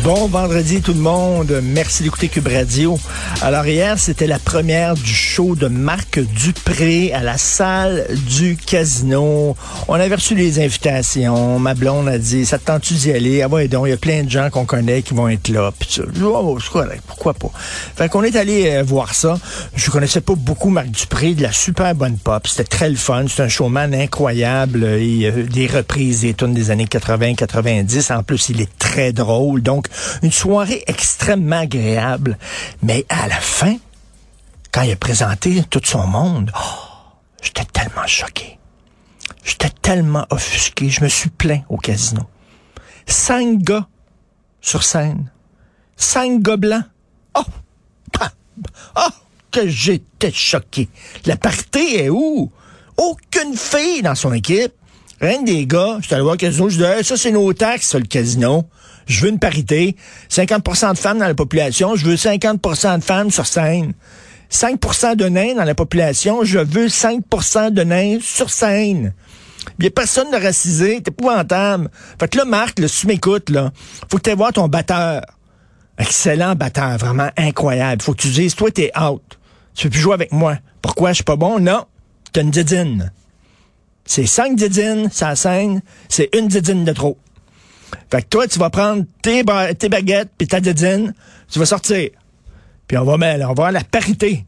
Bon vendredi tout le monde, merci d'écouter Cube Radio. Alors hier, c'était la première du show de Marc Dupré à la salle du casino. On avait reçu les invitations, ma blonde a dit, ça te tente d'y aller? Ah ouais, donc il y a plein de gens qu'on connaît qui vont être là. Puis oh, pourquoi pas? Fait qu'on est allé euh, voir ça. Je connaissais pas beaucoup Marc Dupré, de la super bonne pop. C'était très le fun, c'est un showman incroyable. Il, euh, des reprises des tunes des années 80-90. En plus, il est très drôle. Une soirée extrêmement agréable. Mais à la fin, quand il a présenté tout son monde, oh, j'étais tellement choqué. J'étais tellement offusqué. Je me suis plaint au casino. Cinq gars sur scène. Cinq gars blancs. Oh! Ah! Oh! Que j'étais choqué. La partie est où? Aucune fille dans son équipe. Rien que des gars. J'étais allé voir le casino. Je Hey, ça, c'est nos taxes, ça, le casino. Je veux une parité. 50% de femmes dans la population. Je veux 50% de femmes sur scène. 5% de nains dans la population. Je veux 5% de nains sur scène. Il n'y a personne de racisé. T'es épouvantable. Fait que là, Marc, là, si tu m'écoutes, là, faut que tu voir ton batteur. Excellent batteur, vraiment incroyable. Faut que tu dises, toi, t'es out. Tu peux plus jouer avec moi. Pourquoi? Je suis pas bon? Non. T'as une didine. C'est cinq didines, ça scène. C'est une didine de trop. Fait que toi, tu vas prendre tes, ba- tes baguettes puis ta didine, tu vas sortir. Puis on va mettre, on va avoir la parité.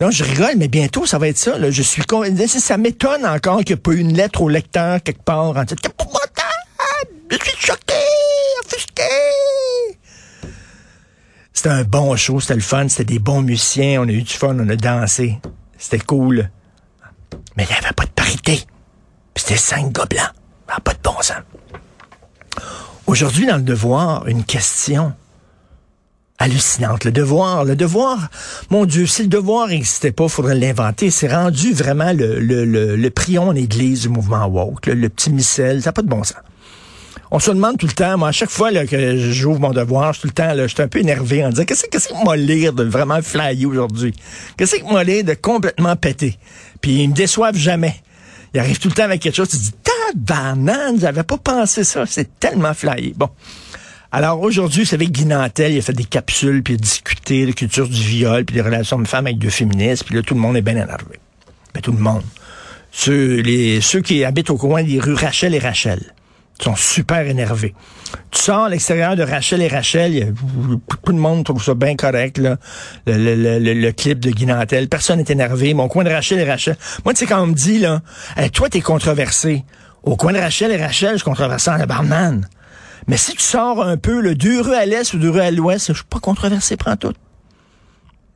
Non, je rigole, mais bientôt, ça va être ça. Je suis con... Ça m'étonne encore qu'il n'y ait pas eu une lettre au lecteur quelque part en disant « Épouvantable! Je suis choqué! Offusqué! » C'était un bon show, c'était le fun, c'était des bons musiciens, on a eu du fun, on a dansé. C'était cool. Mais il n'y avait pas de parité. C'était cinq gars blancs. N'a pas de bon sens. Aujourd'hui, dans le devoir, une question hallucinante. Le devoir, le devoir, mon Dieu, si le devoir n'existait pas, il faudrait l'inventer. C'est rendu vraiment le, le, le, le prion en église du mouvement woke, le, le petit missel, ça n'a pas de bon sens. On se demande tout le temps, moi, à chaque fois là, que j'ouvre mon devoir, tout le temps, là, je suis un peu énervé en disant, qu'est-ce qu'est-ce que moi lire de vraiment flyer aujourd'hui? Qu'est-ce que moi lire de complètement péter? Puis ils me déçoivent jamais. Il arrive tout le temps avec quelque chose, tu te dis, tabarnane, j'avais pas pensé ça, c'est tellement flyé. Bon. Alors aujourd'hui, c'est avec Guy Nantel, il a fait des capsules, puis il a discuté de culture du viol, puis des relations de femmes avec deux féministes, puis là, tout le monde est bien énervé. Mais tout le monde. Ceux, les, ceux qui habitent au coin des rues Rachel et Rachel sont super énervés. Tu sors à l'extérieur de Rachel et Rachel, tout le monde trouve ça bien correct, là. Le, clip de Guy Nantel. Personne n'est énervé. Mon coin de Rachel et Rachel. Moi, tu sais, quand on me dit, là, Hey, toi, t'es controversé. Au coin de Rachel et Rachel, je suis controversé en barman. Mais si tu sors un peu, le deux rues à l'est ou deux rues à l'ouest, je suis pas controversé, prends tout.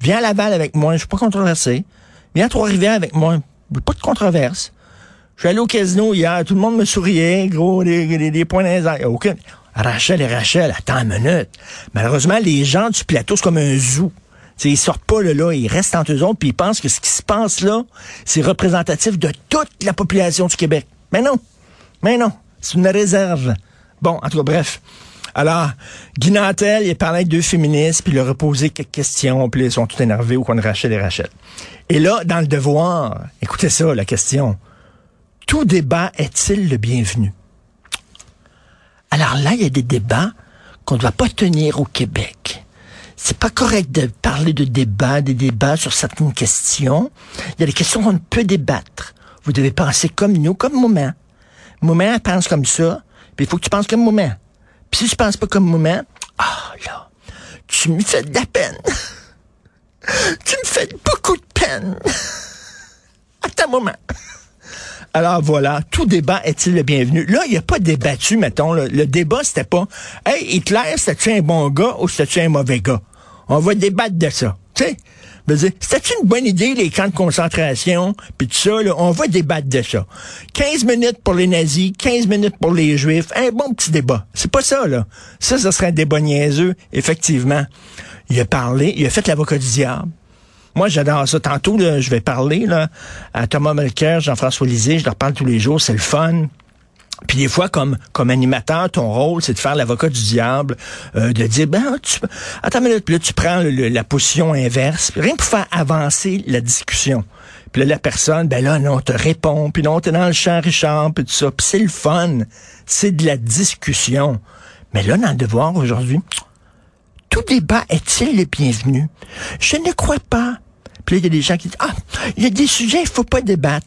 Viens à Laval avec moi, je suis pas controversé. Viens à Trois-Rivières avec moi, pas de controverse. Je suis allé au casino hier, tout le monde me souriait, gros, des, points dans les airs. Aucun. Rachel et Rachel, attends une minute. Malheureusement, les gens du plateau, c'est comme un zoo. T'sais, ils sortent pas là, là, ils restent entre eux autres, puis ils pensent que ce qui se passe là, c'est représentatif de toute la population du Québec. Mais non, mais non, c'est une réserve. Bon, en tout cas, bref. Alors, Guy Nantel, il parlé avec deux féministes, puis il leur a posé quelques questions, puis ils sont tout énervés au coin de Rachel et Rachel. Et là, dans le devoir, écoutez ça, la question. Tout débat est-il le bienvenu? Alors là, il y a des débats qu'on ne doit pas tenir au Québec. C'est pas correct de parler de débats, des débats sur certaines questions. Il y a des questions qu'on ne peut débattre. Vous devez penser comme nous, comme moi. Moment pense comme ça, puis il faut que tu penses comme moment. Puis si tu penses pas comme moment, ah là, tu me fais de la peine. tu me fais beaucoup de peine. Attends un moment. Alors voilà, tout débat est-il le bienvenu? Là, il n'y a pas débattu, mettons. Le débat, c'était pas Hey, Hitler, c'était-tu un bon gars ou c'était-tu un mauvais gars? On va débattre de ça. Tu sais? C'était une bonne idée, les camps de concentration, puis tout ça, là, on va débattre de ça. 15 minutes pour les nazis, 15 minutes pour les juifs, un bon petit débat. C'est pas ça, là. Ça, ça serait un débat niaiseux, effectivement. Il a parlé, il a fait l'avocat du diable. Moi, j'adore ça. Tantôt, je vais parler là, à Thomas Melker, Jean-François Lisée, je leur parle tous les jours, c'est le fun. Puis des fois, comme comme animateur, ton rôle, c'est de faire l'avocat du diable, euh, de dire, ben, attends une minute, là, tu prends la position inverse, rien pour faire avancer la discussion. Puis là, la personne, ben là, non, te répond, puis non, t'es dans le champ Richard, puis tout ça. Puis c'est le fun, c'est de la discussion. Mais là, dans le devoir aujourd'hui, tout débat est-il le bienvenu? Je ne crois pas. Puis il y a des gens qui disent, ah, il y a des sujets, il faut pas débattre.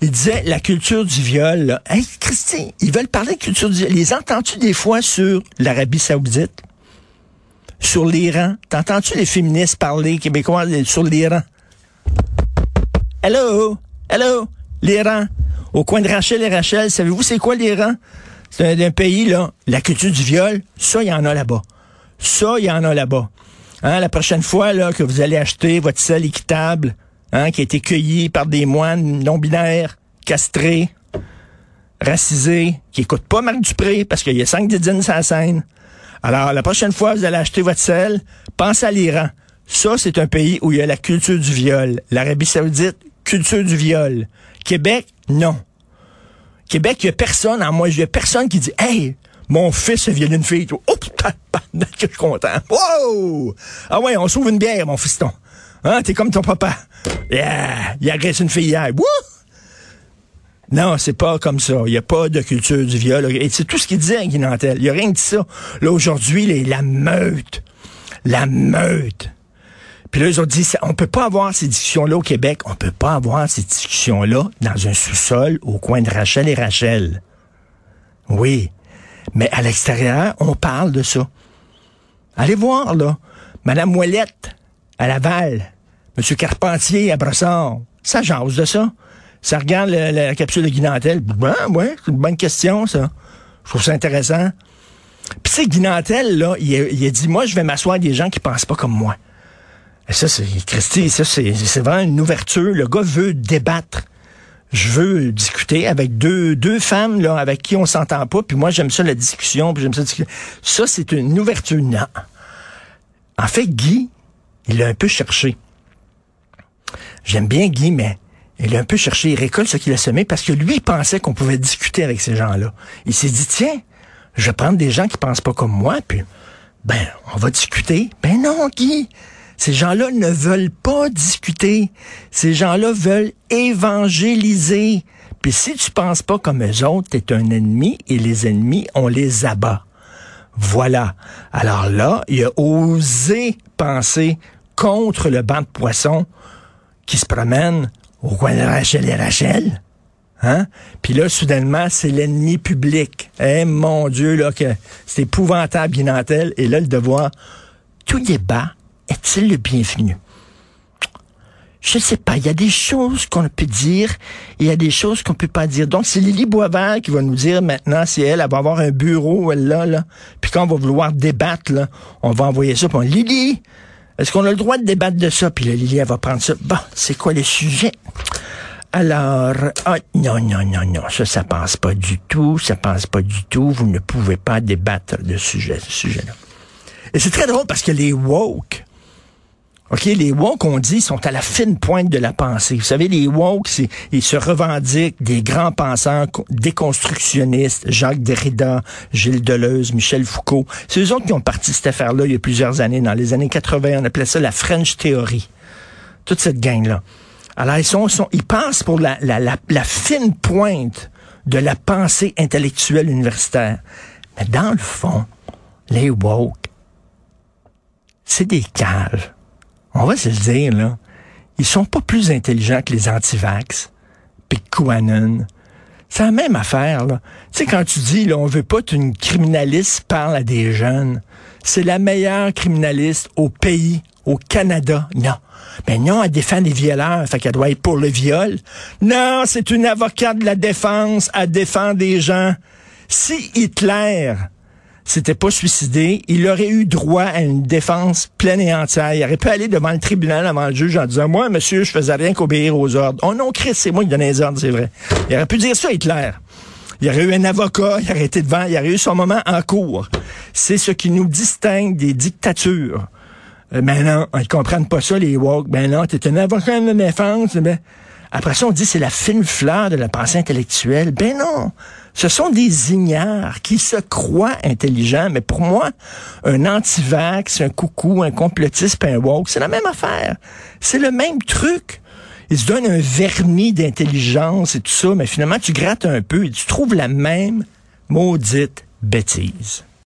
Il disait la culture du viol. Là. Hey, Christy, ils veulent parler de culture du viol. Les entends-tu des fois sur l'Arabie saoudite? Sur l'Iran? T'entends-tu les féministes parler québécois sur l'Iran? Hello? Hello? L'Iran? Au coin de Rachel et Rachel, savez-vous c'est quoi l'Iran? C'est un, pays, là. La culture du viol, ça, il y en a là-bas. Ça, il y en a là-bas. Hein, la prochaine fois là, que vous allez acheter votre sel équitable, hein, qui a été cueilli par des moines non-binaires, castrés, racisés, qui écoutent pas Marc Dupré parce qu'il y a cinq didines sur la scène. Alors, la prochaine fois, vous allez acheter votre sel, pensez à l'Iran. Ça, c'est un pays où il y a la culture du viol. L'Arabie saoudite, culture du viol. Québec, non. Québec, il y a personne, en moi, il y a personne qui dit, hey, mon fils a violé une fille. Oh, putain, que je suis content. Wow! Ah ouais, on s'ouvre une bière, mon fiston. Hein, t'es comme ton papa. Yeah! Il agresse une fille hier. Wouh! Non, c'est pas comme ça. Il n'y a pas de culture du viol. Et c'est tout ce qu'il disait, Guy Nantel. Il a rien de ça. Là, aujourd'hui, la meute. La meute. Puis là, ils ont dit, on peut pas avoir ces discussions-là au Québec. On peut pas avoir ces discussions-là dans un sous-sol au coin de Rachel et Rachel. Oui. Mais à l'extérieur, on parle de ça. Allez voir, là. Madame Moellette, à Laval. Monsieur Carpentier à Brossard. Ça jase de ça. Ça regarde la capsule de Guinantel. Ben, ouais, c'est une bonne question, ça. Je trouve ça intéressant. Puis c'est Guinantel, là, il a, dit, moi, je vais m'asseoir des gens qui pensent pas comme moi. Et ça, c'est, Christy, ça, c'est, vraiment une ouverture. Le gars veut débattre. Je veux discuter avec deux, deux femmes, là, avec qui on s'entend pas. Puis moi, j'aime ça, la discussion, puis j'aime ça discuter. Ça, c'est une ouverture. Non. En fait, Guy, il l'a un peu cherché. J'aime bien Guy, mais il a un peu cherché. Il récolte ce qu'il a semé parce que lui, il pensait qu'on pouvait discuter avec ces gens-là. Il s'est dit, tiens, je vais prendre des gens qui pensent pas comme moi, puis, ben, on va discuter. Ben non, Guy. Ces gens-là ne veulent pas discuter. Ces gens-là veulent évangéliser. Puis si tu penses pas comme eux autres, t'es un ennemi et les ennemis, on les abat. Voilà. Alors là, il a osé penser contre le banc de poissons qui se promène au coin de Rachel et Rachel. Hein? Puis là, soudainement, c'est l'ennemi public. Eh, mon Dieu, là, que c'est épouvantable, Guinantel. Et là, le devoir, tout débat est-il le bienvenu? Je sais pas. Il y a des choses qu'on peut dire et il y a des choses qu'on peut pas dire. Donc, c'est Lily Boisvert qui va nous dire maintenant si elle, elle va avoir un bureau, elle là, là. Puis quand on va vouloir débattre, on va envoyer ça. Puis Lily, est-ce qu'on a le droit de débattre de ça? Puis Lily, elle va prendre ça. Bon, c'est quoi le sujet? Alors, ah, non, non, non, non, ça, ça passe pas du tout, ça passe pas du tout. Vous ne pouvez pas débattre de sujet, ce sujet-là. Et c'est très drôle parce que les woke, OK, les woke, on dit, sont à la fine pointe de la pensée. Vous savez, les woke, ils se revendiquent des grands penseurs déconstructionnistes, Jacques Derrida, Gilles Deleuze, Michel Foucault. C'est eux autres qui ont parti cette affaire-là il y a plusieurs années. Dans les années 80, on appelait ça la French Theory. Toute cette gang-là. Alors, ils sont, ils pensent pour la, la, la, la fine pointe de la pensée intellectuelle universitaire. Mais dans le fond, les woke, c'est des caves on va se le dire, là, ils sont pas plus intelligents que les antivax, puis QAnon. C'est la même affaire, là. Tu sais, quand tu dis, là, on veut pas qu'une criminaliste parle à des jeunes, c'est la meilleure criminaliste au pays, au Canada. Non. Ben non, elle défend des violeurs, fait qu'elle doit être pour le viol. Non, c'est une avocate de la défense, elle défend des gens. Si Hitler s'était pas suicidé, il aurait eu droit à une défense pleine et entière. Il aurait pu aller devant le tribunal, devant le juge, en disant, moi, monsieur, je faisais rien qu'obéir aux ordres. Oh non, Christ, c'est moi qui donnais les ordres, c'est vrai. Il aurait pu dire ça, Hitler. Il aurait eu un avocat, il aurait été devant, il aurait eu son moment en cours. C'est ce qui nous distingue des dictatures. Euh, ben non, ils comprennent pas ça, les woke. Ben non, t'es un avocat de défense. Ben, après ça, on dit c'est la fine fleur de la pensée intellectuelle. Ben non, ce sont des ignares qui se croient intelligents. Mais pour moi, un anti-vax, un coucou, un complotiste, un woke, c'est la même affaire. C'est le même truc. Ils se donnent un vernis d'intelligence et tout ça, mais finalement, tu grattes un peu et tu trouves la même maudite bêtise.